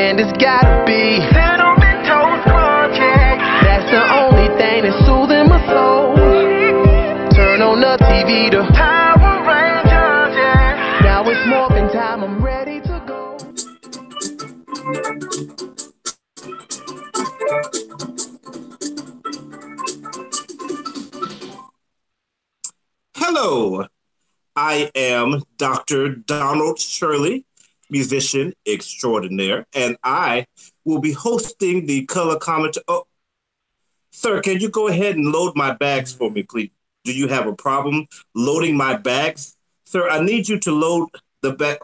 and it's gotta be. That's the only thing that's soothing my soul. Turn on the TV to Power. Now it's time, I'm ready to go. Hello, I am Dr. Donald Shirley, musician extraordinaire, and I will be hosting the color commentary. Oh, sir, can you go ahead and load my bags for me, please? Do you have a problem loading my bags? Sir, I need you to load the bag.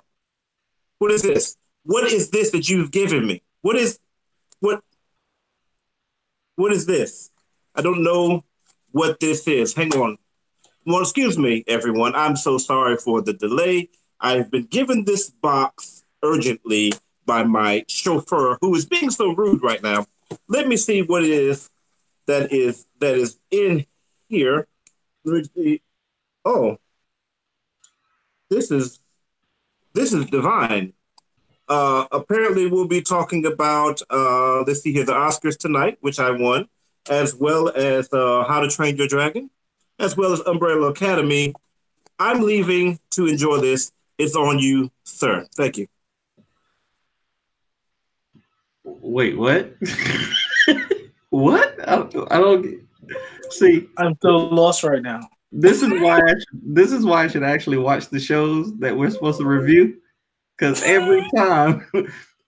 What is this? What is this that you've given me? What is what what is this? I don't know what this is. Hang on. Well, excuse me, everyone. I'm so sorry for the delay. I've been given this box urgently by my chauffeur, who is being so rude right now. Let me see what it is that is that is in here. Oh, this is this is divine. Uh, apparently, we'll be talking about uh, let's see here the Oscars tonight, which I won, as well as uh, How to Train Your Dragon, as well as Umbrella Academy. I'm leaving to enjoy this. It's on you, sir. Thank you. Wait, what? what? I, I don't see. I'm so lost right now. This is why I should, this is why I should actually watch the shows that we're supposed to review. Because every time,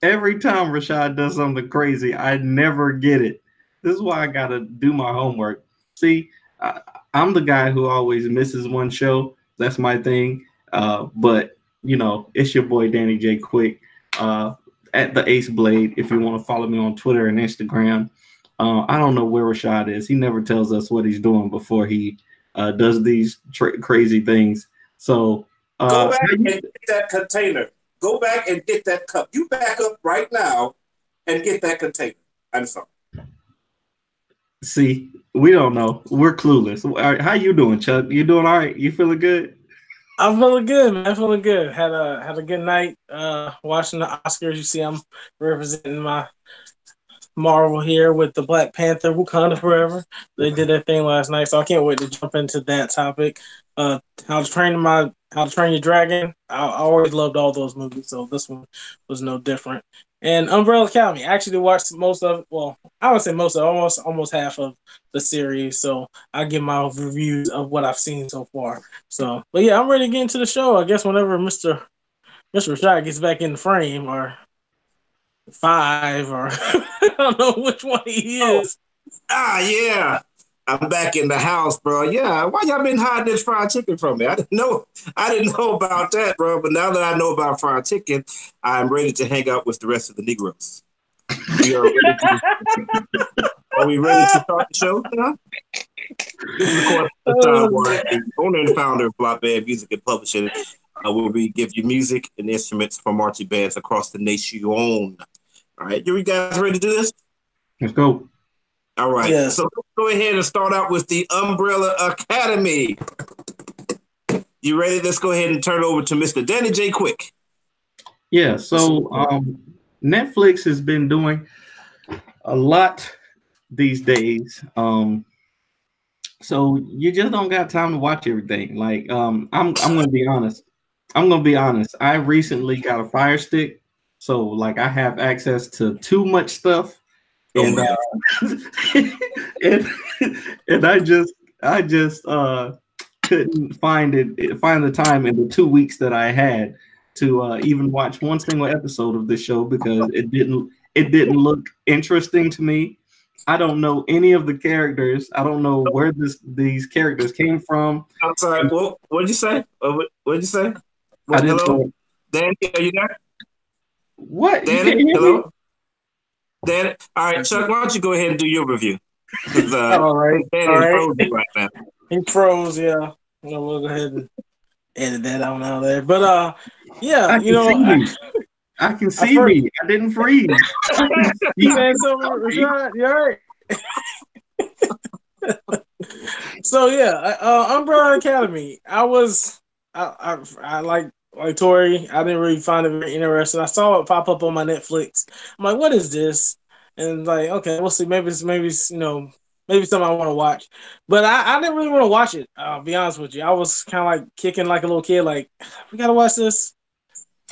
every time Rashad does something crazy, I never get it. This is why I gotta do my homework. See, I, I'm the guy who always misses one show. That's my thing. Uh, but you know, it's your boy Danny J. Quick uh, at the Ace Blade. If you want to follow me on Twitter and Instagram, uh, I don't know where Rashad is. He never tells us what he's doing before he uh, does these tra- crazy things. So uh, Go back and get that container. Go back and get that cup. You back up right now and get that container. I'm sorry. see, we don't know. We're clueless. Right, how you doing, Chuck? You doing all right? You feeling good? I'm feeling good, man. I'm Feeling good. Had a had a good night uh watching the Oscars. You see, I'm representing my Marvel here with the Black Panther Wakanda Forever. They did their thing last night, so I can't wait to jump into that topic. Uh, how to train my How to Train Your Dragon. I, I always loved all those movies, so this one was no different. And Umbrella Academy. I actually watched most of well, I would say most of almost almost half of the series. So I give my reviews of what I've seen so far. So but yeah, I'm ready to get into the show. I guess whenever Mr. Mr. Rashad gets back in the frame or five or I don't know which one he is. Ah, yeah. I'm back in the house, bro. Yeah, why y'all been hiding this fried chicken from me? I didn't know. I didn't know about that, bro. But now that I know about fried chicken, I'm ready to hang out with the rest of the Negroes. We are, ready to, are we ready to start the show? Huh? This is, of course, Rashad Ward, the owner and founder of Block Band Music and Publishing. Uh, where we give you music and instruments from marching bands across the nation. All right, you guys ready to do this? Let's go. All right. Yes. So let's go ahead and start out with the Umbrella Academy. You ready? Let's go ahead and turn it over to Mr. Danny J. Quick. Yeah, so um, Netflix has been doing a lot these days. Um, so you just don't got time to watch everything. Like, um, I'm I'm gonna be honest. I'm gonna be honest. I recently got a Fire Stick, so like I have access to too much stuff, and uh, and and I just I just uh couldn't find it find the time in the two weeks that I had to uh, even watch one single episode of this show because it didn't it didn't look interesting to me. I don't know any of the characters. I don't know where this these characters came from. I'm sorry. What what'd you say? What what'd you say? I didn't hello? know Danny, are you there? what Danny, hello? Danny? All right, Chuck, why don't you go ahead and do your review? Uh, All right. Danny's All right. frozen right now. He froze, yeah. Well, we'll go ahead and edit that on out there. But uh yeah, I you can know see I, me. I can see heard- me. I didn't freeze. you saying something, Rashad? You all right? so yeah, uh, Umbrella Academy. I was, I, I, I like like Tori, I didn't really find it very interesting. I saw it pop up on my Netflix. I'm like, what is this? And like, okay, we'll see. Maybe it's maybe it's, you know maybe something I want to watch. But I, I didn't really want to watch it. I'll be honest with you. I was kind of like kicking like a little kid, like we gotta watch this.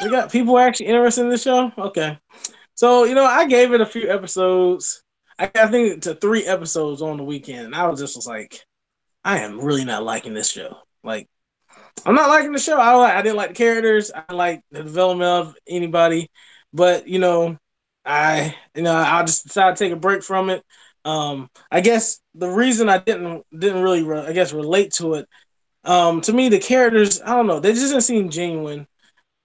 We got people actually interested in the show. Okay, so you know I gave it a few episodes. I, I think to three episodes on the weekend. And I was just was like, I am really not liking this show. Like I'm not liking the show. I I didn't like the characters. I like the development of anybody. But you know, I you know I just decided to take a break from it. Um, I guess the reason I didn't didn't really re- I guess relate to it. Um, to me, the characters I don't know they just didn't seem genuine.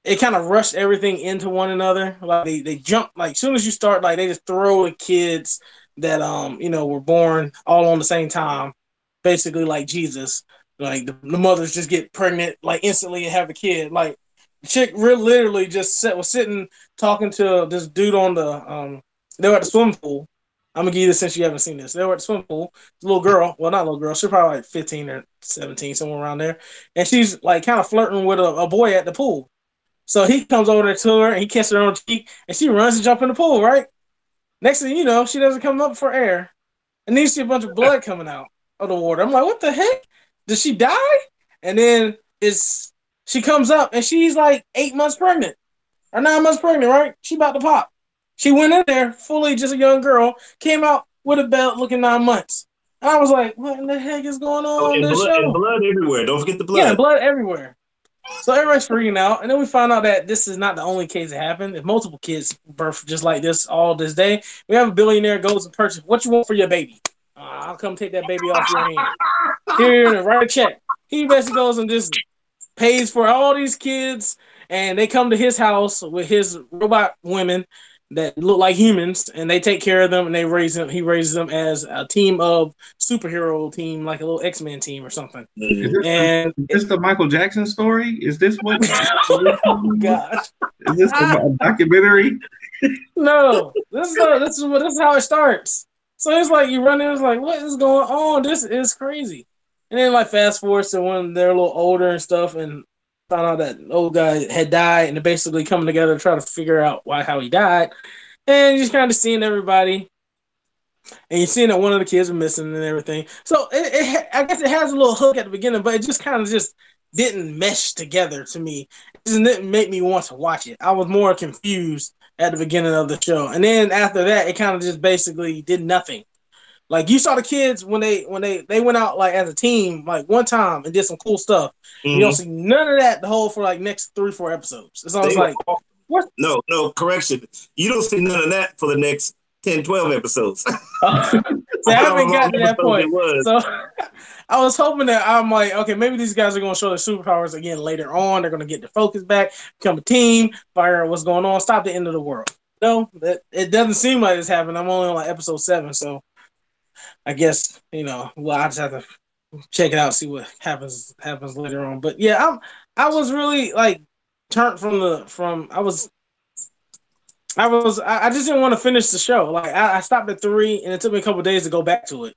It kind of rushed everything into one another. Like they they jump like as soon as you start like they just throw the kids that um you know were born all on the same time, basically like Jesus. Like the, the mothers just get pregnant like instantly and have a kid. Like chick real literally just sit, was sitting talking to this dude on the um they were at the swimming pool I'm gonna give you this since you haven't seen this. They were at the swimming pool. Little girl, well, not little girl, she's probably like 15 or 17, somewhere around there, and she's like kind of flirting with a, a, boy at the pool. So he comes over to her and he kisses her on the cheek, and she runs to jump in the pool. Right. Next thing you know, she doesn't come up for air, and then you see a bunch of blood coming out of the water. I'm like, what the heck? Did she die? And then it's she comes up and she's like eight months pregnant or nine months pregnant. Right. She about to pop. She went in there fully just a young girl, came out with a belt looking nine months. And I was like, what in the heck is going on? Oh, and, blood, show? and blood everywhere. Don't forget the blood. Yeah, blood everywhere. So everybody's freaking out. And then we find out that this is not the only case that happened. If multiple kids birth just like this all this day, we have a billionaire goes and purchase what you want for your baby. I'll come take that baby off your hand. Here, write a check. He basically goes and just pays for all these kids, and they come to his house with his robot women, that look like humans and they take care of them and they raise them he raises them as a team of superhero team like a little x-men team or something. Is this, and is this the michael jackson story? Is this what oh gosh. Is this a documentary? No this is a, this is what this is how it starts so it's like you run in it's like what is going on this is crazy and then like fast forward to when they're a little older and stuff and found out that old guy had died, and they're basically coming together to try to figure out why how he died. And you're just kind of seeing everybody, and you're seeing that one of the kids are missing and everything. So it, it I guess it has a little hook at the beginning, but it just kind of just didn't mesh together to me. It didn't make me want to watch it. I was more confused at the beginning of the show, and then after that, it kind of just basically did nothing. Like you saw the kids when they when they they went out like as a team like one time and did some cool stuff. Mm-hmm. You don't mm-hmm. see none of that the whole for like next three four episodes. It's almost like what? No, no correction. You don't see none of that for the next 10, 12 episodes. I haven't gotten to that point. So I was hoping that I'm like, okay, maybe these guys are going to show their superpowers again later on. They're going to get their focus back, become a team, fire out what's going on, stop the end of the world. No, that it doesn't seem like it's happening. I'm only on like episode seven, so I guess you know. Well, I just have to check it out, see what happens happens later on. But yeah, I'm I was really like turned from the from I was I was I, just didn't want to finish the show. Like I, I, stopped at three, and it took me a couple days to go back to it.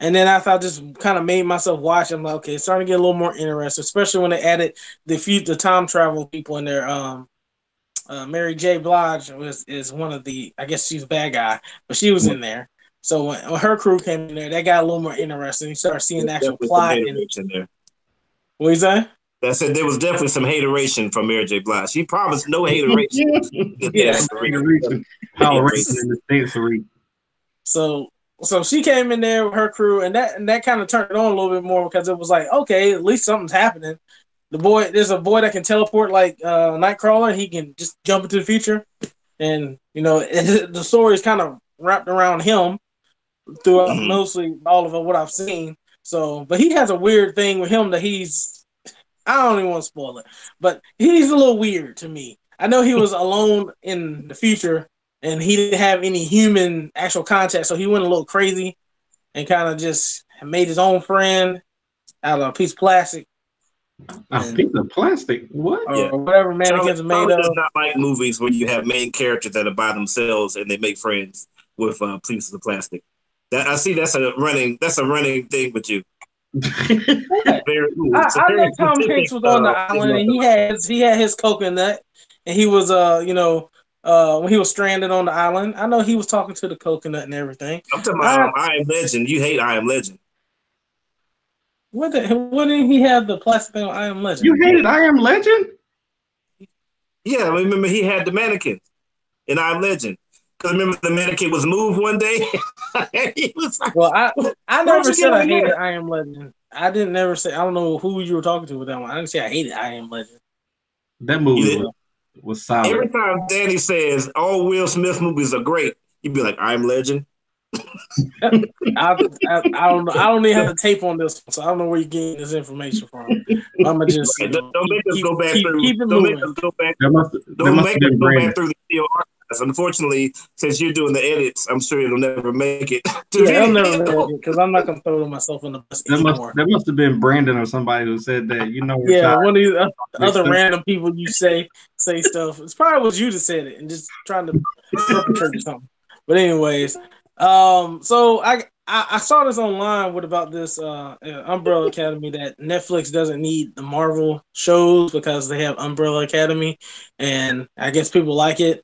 And then after I just kind of made myself watch, I'm like, okay, it's starting to get a little more interesting, especially when they added the few the time travel people in there. Um, uh, Mary J. Blige was is one of the I guess she's a bad guy, but she was in there. So when, when, her crew came in there, that got a little more interesting. You start seeing the actual plot in, in there. What you say? I said there was definitely some hateration from Mary J. Blige. She promised no hateration. yeah, hateration. Hateration. So so she came in there with her crew, and that and that kind of turned it on a little bit more because it was like, okay, at least something's happening. The boy, there's a boy that can teleport like uh, Nightcrawler. He can just jump into the future, and you know the story is kind of wrapped around him throughout mm-hmm. mostly all of what I've seen. So, but he has a weird thing with him that he's I don't even want to spoil it, but he's a little weird to me. I know he was alone in the future and he didn't have any human actual contact, so he went a little crazy and kind of just made his own friend out of a piece of plastic. A piece of plastic? What? Or yeah. whatever mannequins are made of. not like movies where you have main characters that are by themselves and they make friends with uh, pieces of plastic. That I see that's a running that's a running thing with you. Very, I, it's a I very know Tom specific, Hanks was on the uh, island and he had his, he had his coconut and he was uh you know uh when he was stranded on the island. I know he was talking to the coconut and everything. I'm talking about um, I Am Legend. You hate I Am Legend. What the what did he have the plastic thing on I Am Legend? You hated I Am Legend? Yeah, I remember he had the mannequin in I Am Legend. Because remember the mannequin was moved one day. he was like, Well, I I never said I on hated? I Am Legend. I didn't never say I don't know who you were talking to with that one. I didn't say I hated I Am Legend. That movie was, was solid. every time Danny says all Will Smith movies are great, you'd be like, I Am Legend. I, I, I don't know. I don't even have the tape on this, one, so I don't know where you're getting this information from. I'm gonna just Don't, don't make us go back keep- through. keep it don't make us go back. Must, Don't make us go back through the video. Unfortunately, since you're doing the edits, I'm sure it'll never make it. Yeah, I'm never video. because I'm not gonna throw myself in the bus That must, anymore. that must have been Brandon or somebody who said that. You know, Yeah, Rashad, one of these o- other stuff. random people you say say stuff. It's probably was you that said it and just trying to perpetrate something. But anyways, um, so I, I I saw this online. What about this uh, uh, Umbrella Academy that Netflix doesn't need the Marvel shows because they have Umbrella Academy, and I guess people like it.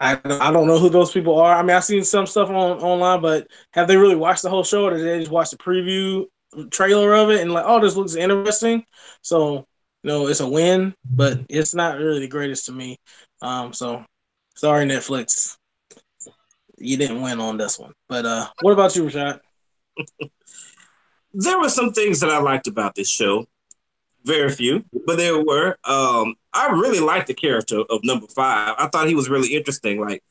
I, I don't know who those people are. I mean, I've seen some stuff on online, but have they really watched the whole show, or did they just watch the preview trailer of it and like, oh, this looks interesting? So you know, it's a win, but it's not really the greatest to me. Um, so sorry, Netflix, you didn't win on this one. But uh, what about you, Rashad? there were some things that I liked about this show. Very few, but there were. Um, I really liked the character of number five. I thought he was really interesting. Like,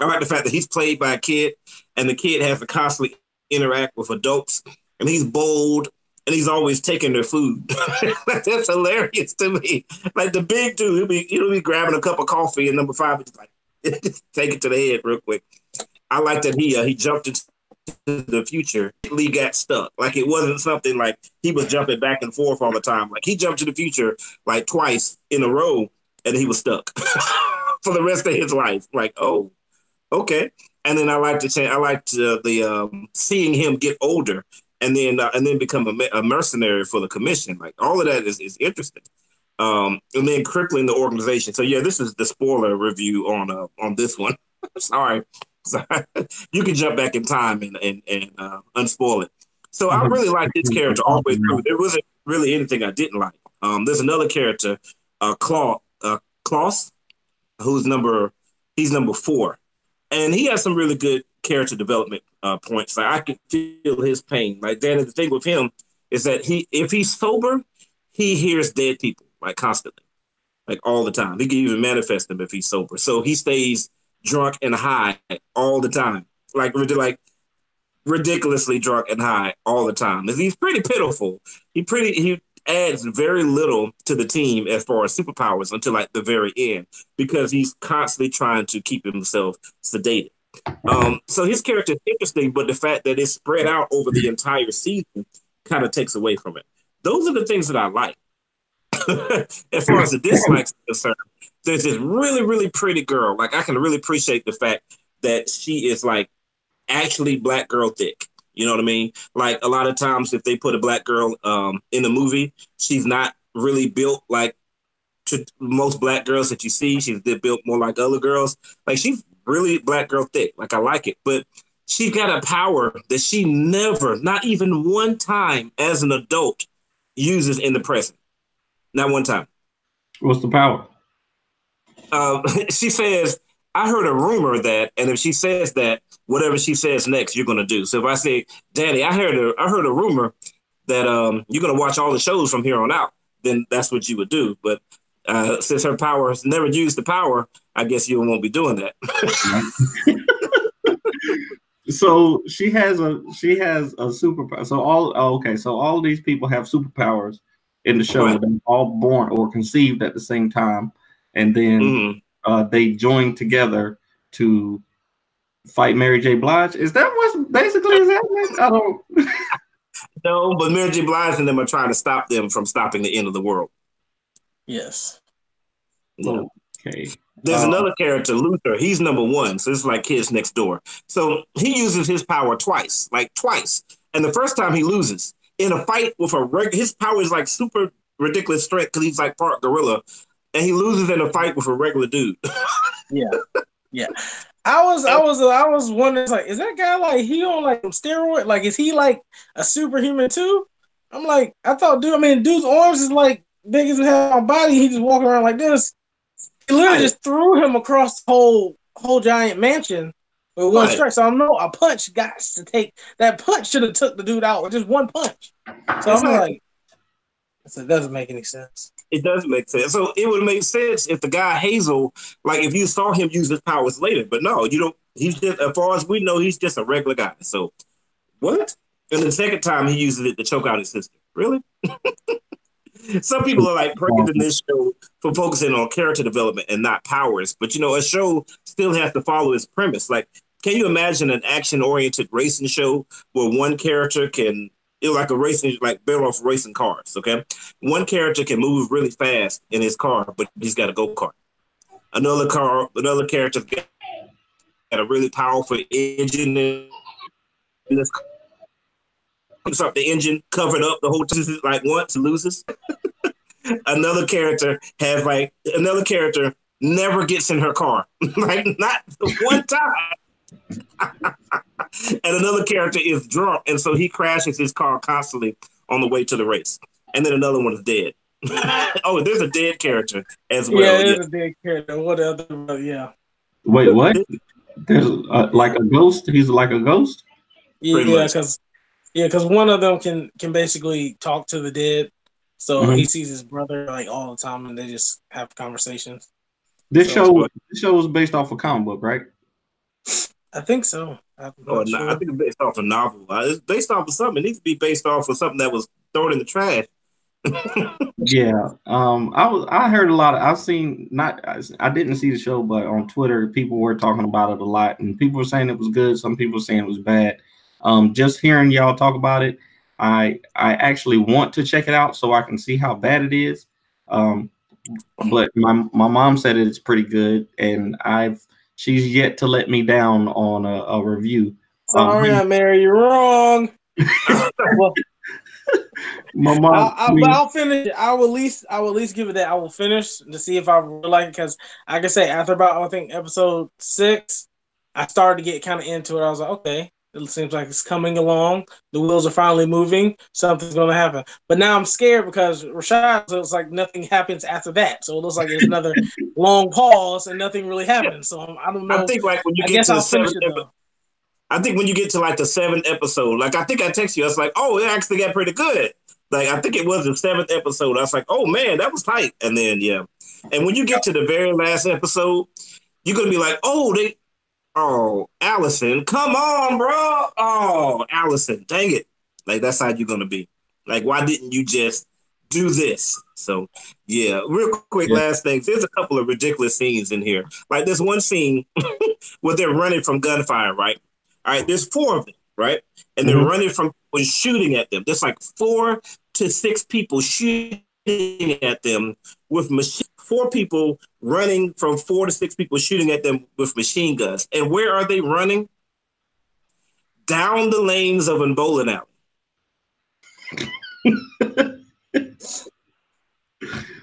I like the fact that he's played by a kid, and the kid has to constantly interact with adults, and he's bold, and he's always taking their food. That's hilarious to me. Like the big dude, he'll be he'll be grabbing a cup of coffee, and number five is like take it to the head real quick. I like that he uh, he jumped into the future, Lee got stuck. Like it wasn't something like he was jumping back and forth all the time. Like he jumped to the future like twice in a row, and he was stuck for the rest of his life. Like, oh, okay. And then I like to change. I liked uh, the um, seeing him get older, and then uh, and then become a, a mercenary for the commission. Like all of that is is interesting. Um, and then crippling the organization. So yeah, this is the spoiler review on uh, on this one. Sorry. You can jump back in time and and, and uh, unspoil it. So I really liked this character all the way through. There wasn't really anything I didn't like. Um, there's another character, uh, Claw, uh, Klaus, who's number he's number four, and he has some really good character development uh, points. Like I can feel his pain. Like Dan, the thing with him is that he, if he's sober, he hears dead people like constantly, like all the time. He can even manifest them if he's sober. So he stays drunk and high all the time, like like ridiculously drunk and high all the time. He's pretty pitiful. He pretty he adds very little to the team as far as superpowers until like the very end because he's constantly trying to keep himself sedated. Um, so his character is interesting, but the fact that it's spread out over the entire season kind of takes away from it. Those are the things that I like. as far as the dislikes are concerned, there's this really, really pretty girl. Like I can really appreciate the fact that she is like actually black girl thick. You know what I mean? Like a lot of times, if they put a black girl um, in a movie, she's not really built like to most black girls that you see. She's built more like other girls. Like she's really black girl thick. Like I like it, but she's got a power that she never, not even one time as an adult, uses in the present. Not one time. What's the power? Um, she says, I heard a rumor that, and if she says that, whatever she says next, you're gonna do. So if I say, Daddy, I heard a I heard a rumor that um you're gonna watch all the shows from here on out, then that's what you would do. But uh, since her power has never used the power, I guess you won't be doing that. So she has a she has a superpower. So all oh, okay. So all these people have superpowers in the show. Right. They're all born or conceived at the same time, and then Mhm. uh, they join together to fight Mary J. Blige. Is that what's basically is happening? I don't. No, but Mary J. Blige and them are trying to stop them from stopping the end of the world. Yes. Yeah. Okay. There's Uh, another character, Luther. He's number one. So it's like kids next door. So he uses his power twice, like twice. And the first time he loses, in a fight with a reg. His power is like super ridiculous strength because he's like part gorilla, and he loses in a fight with a regular dude. yeah, yeah. I was, I was, I was wondering, like, is that guy like he on like steroid? Like, is he like a superhuman too? I'm like, I thought, dude. I mean, dude's arms is like big as hell my body. He just walking around like this. He literally just threw him across the whole whole giant mansion with one right. strike. So I know a punch got to take that punch should have took the dude out with just one punch. So I'm like, so it doesn't make any sense. It doesn't make sense. So it would make sense if the guy Hazel, like if you saw him use his powers later, but no, you don't. He's just, as far as we know, he's just a regular guy. So what? And the second time he uses it to choke out his sister. Really? Some people are like praising this show for focusing on character development and not powers. But you know, a show still has to follow its premise. Like, can you imagine an action-oriented racing show where one character can like a racing like build off racing cars, okay? One character can move really fast in his car, but he's got a go-kart. Another car, another character got a really powerful engine in this up the engine, covered up the whole time, like once loses. another character has like another character never gets in her car, like not one time. And another character is drunk, and so he crashes his car constantly on the way to the race. And then another one is dead. oh, there's a dead character as well. Yeah, there's yeah. a dead character. What other? Yeah. Wait, what? There's uh, like a ghost. He's like a ghost. Yeah, because yeah, because one of them can can basically talk to the dead, so mm-hmm. he sees his brother like all the time, and they just have conversations. This so, show, this show was based off a comic book, right? I think so. oh, sure. I think it's based off a novel. Uh, it's based off of something. It needs to be based off of something that was thrown in the trash. yeah, um, I was. I heard a lot. Of, I've seen not. I didn't see the show, but on Twitter, people were talking about it a lot, and people were saying it was good. Some people were saying it was bad. Um, just hearing y'all talk about it, I I actually want to check it out so I can see how bad it is. Um, but my my mom said it's pretty good, and I've she's yet to let me down on a, a review. Sorry, um, I Mary, you're wrong. my mom. I'll, I'll, I'll, finish. I will at least. I will at least give it that. I will finish to see if I really like it because I can say after about I think episode six, I started to get kind of into it. I was like, okay, it seems like it's coming along. The wheels are finally moving. Something's going to happen. But now I'm scared because Rashad looks like nothing happens after that. So it looks like there's another long pause and nothing really happens. So I don't know. I think like when you I get to the seventh episode, I think when you get to like the seventh episode, like I think I text you, I was like, oh, it actually got pretty good. Like I think it was the seventh episode. I was like, oh man, that was tight. And then yeah, and when you get to the very last episode, you're gonna be like, oh, they Oh, Allison, come on, bro. Oh, Allison, dang it. Like that's how you're gonna be. Like, why didn't you just do this? So yeah, real quick, yeah. last thing. There's a couple of ridiculous scenes in here. Like there's one scene where they're running from gunfire, right? All right, there's four of them, right? And they're mm-hmm. running from shooting at them. There's like four to six people shooting at them with machine four people running from four to six people shooting at them with machine guns. And where are they running? Down the lanes of an bowling alley.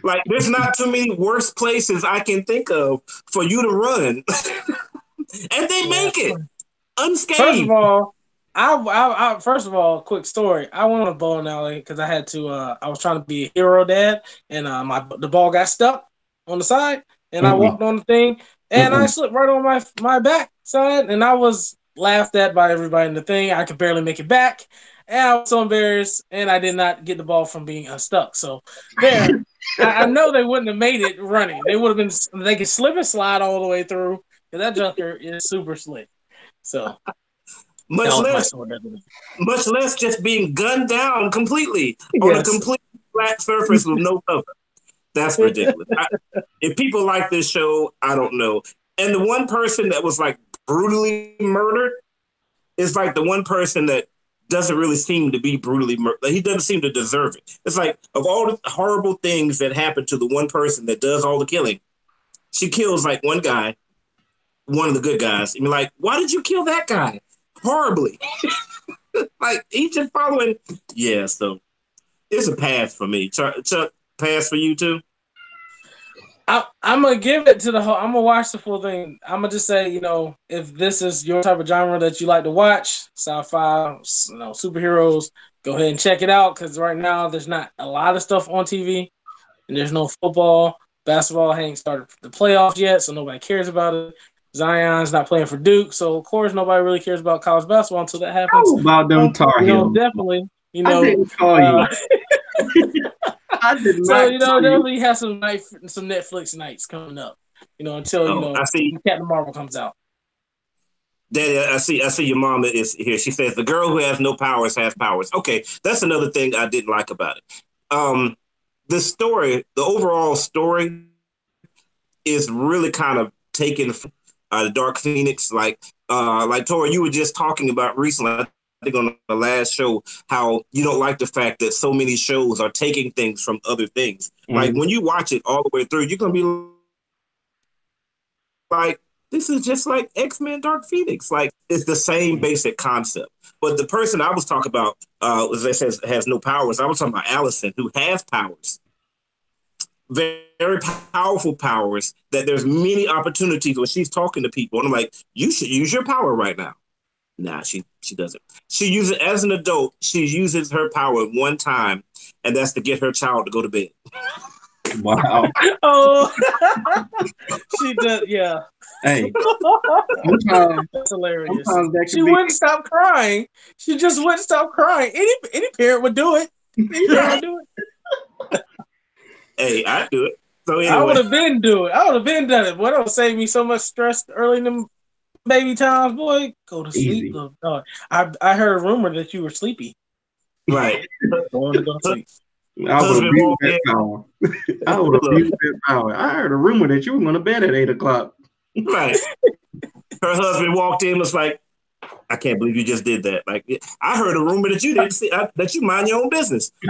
like there's not too many worse places I can think of for you to run. and they make it unscathed. First of all, I, I, I, first of all, quick story. I went on a bowling alley because I had to. Uh, I was trying to be a hero dad, and uh, my the ball got stuck on the side, and mm-hmm. I walked on the thing, and mm-hmm. I slipped right on my my back side, and I was laughed at by everybody in the thing. I could barely make it back, and I was so embarrassed, and I did not get the ball from being unstuck. So there, I, I, know they wouldn't have made it running. They would have been. They could slip and slide all the way through. That junker is super slick. So. Much less, much less just being gunned down completely yes. on a complete flat surface with no cover. That's ridiculous. I, if people like this show, I don't know. And the one person that was like brutally murdered is like the one person that doesn't really seem to be brutally murdered. He doesn't seem to deserve it. It's like of all the horrible things that happen to the one person that does all the killing, she kills like one guy, one of the good guys. I mean, like, why did you kill that guy? Horribly. like he's just following. Yeah, so it's a pass for me. Chuck, Chuck pass for you too. I, I'm gonna give it to the whole. I'm gonna watch the full thing. I'm gonna just say, you know, if this is your type of genre that you like to watch, sci-fi, you know, superheroes, go ahead and check it out. Because right now there's not a lot of stuff on TV, and there's no football, basketball ain't started the playoffs yet, so nobody cares about it. Zion's not playing for Duke, so of course nobody really cares about college basketball until that happens. How about them Tar you know, Heels? definitely, you I know. didn't call uh, I did so not you know, call you. definitely have some night, some Netflix nights coming up. You know, until you Oh, know I see. Captain Marvel comes out. Daddy, I see. I see your mom is here. She says the girl who has no powers has powers. Okay, that's another thing I didn't like about it. Um, the story, the overall story, is really kind of taken from uh, the Dark Phoenix. Like, uh, like Tori, you were just talking about recently. I think on the last show, how you don't like the fact that so many shows are taking things from other things. Like Mhm. when you watch it all the way through, you're gonna be like, this is just like X Men Dark Phoenix. Like it's the same basic concept. But the person I was talking about, uh, that says has no powers. I was talking about Allison, who has powers, very, very powerful powers. That there's many opportunities when she's talking to people, and I'm like, you should use your power right now. Nah, she she doesn't. She uses it as an adult. She uses her power one time, and that's to get her child to go to bed. Wow. Oh, she does. Yeah, Hey, sometimes, that's hilarious. sometimes that She be. wouldn't stop crying. She just wouldn't stop crying. Any any parent would do it. Any parent would do it. Hey, I do it. So anyway. I would have been do it. I would have been done it. Boy, that would save me so much stress early in them baby times. Boy, go to sleep. Easy. little dog. I I heard a rumor that you were sleepy. right. Going to go to sleep. I would Husband abuse that power. I would abuse that power. I heard a rumor that you were going to bed at eight o'clock. Right. Her husband walked in, was like, "I can't believe you just did that." Like, I heard a rumor that you didn't see uh, that you mind your own business.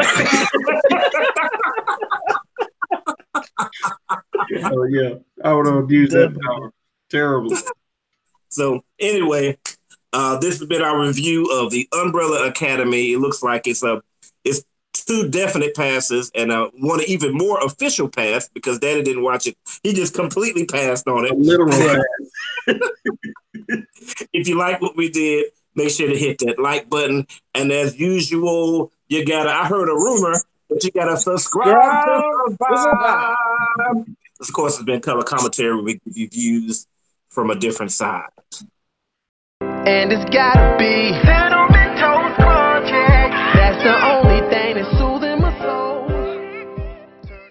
Oh yeah, I would abuse that power. Terrible. So anyway, uh, this has been our review of the Umbrella Academy. It looks like it's a it's two definite passes and uh, one even more official pass because Daddy didn't watch it. He just completely passed on A it. literal. If you like what we did, make sure to hit that like button. And as usual, you gotta. I heard a rumor that you gotta subscribe. This, of course, has been color commentary. We give you views from a different side. And it's gotta be. That's the only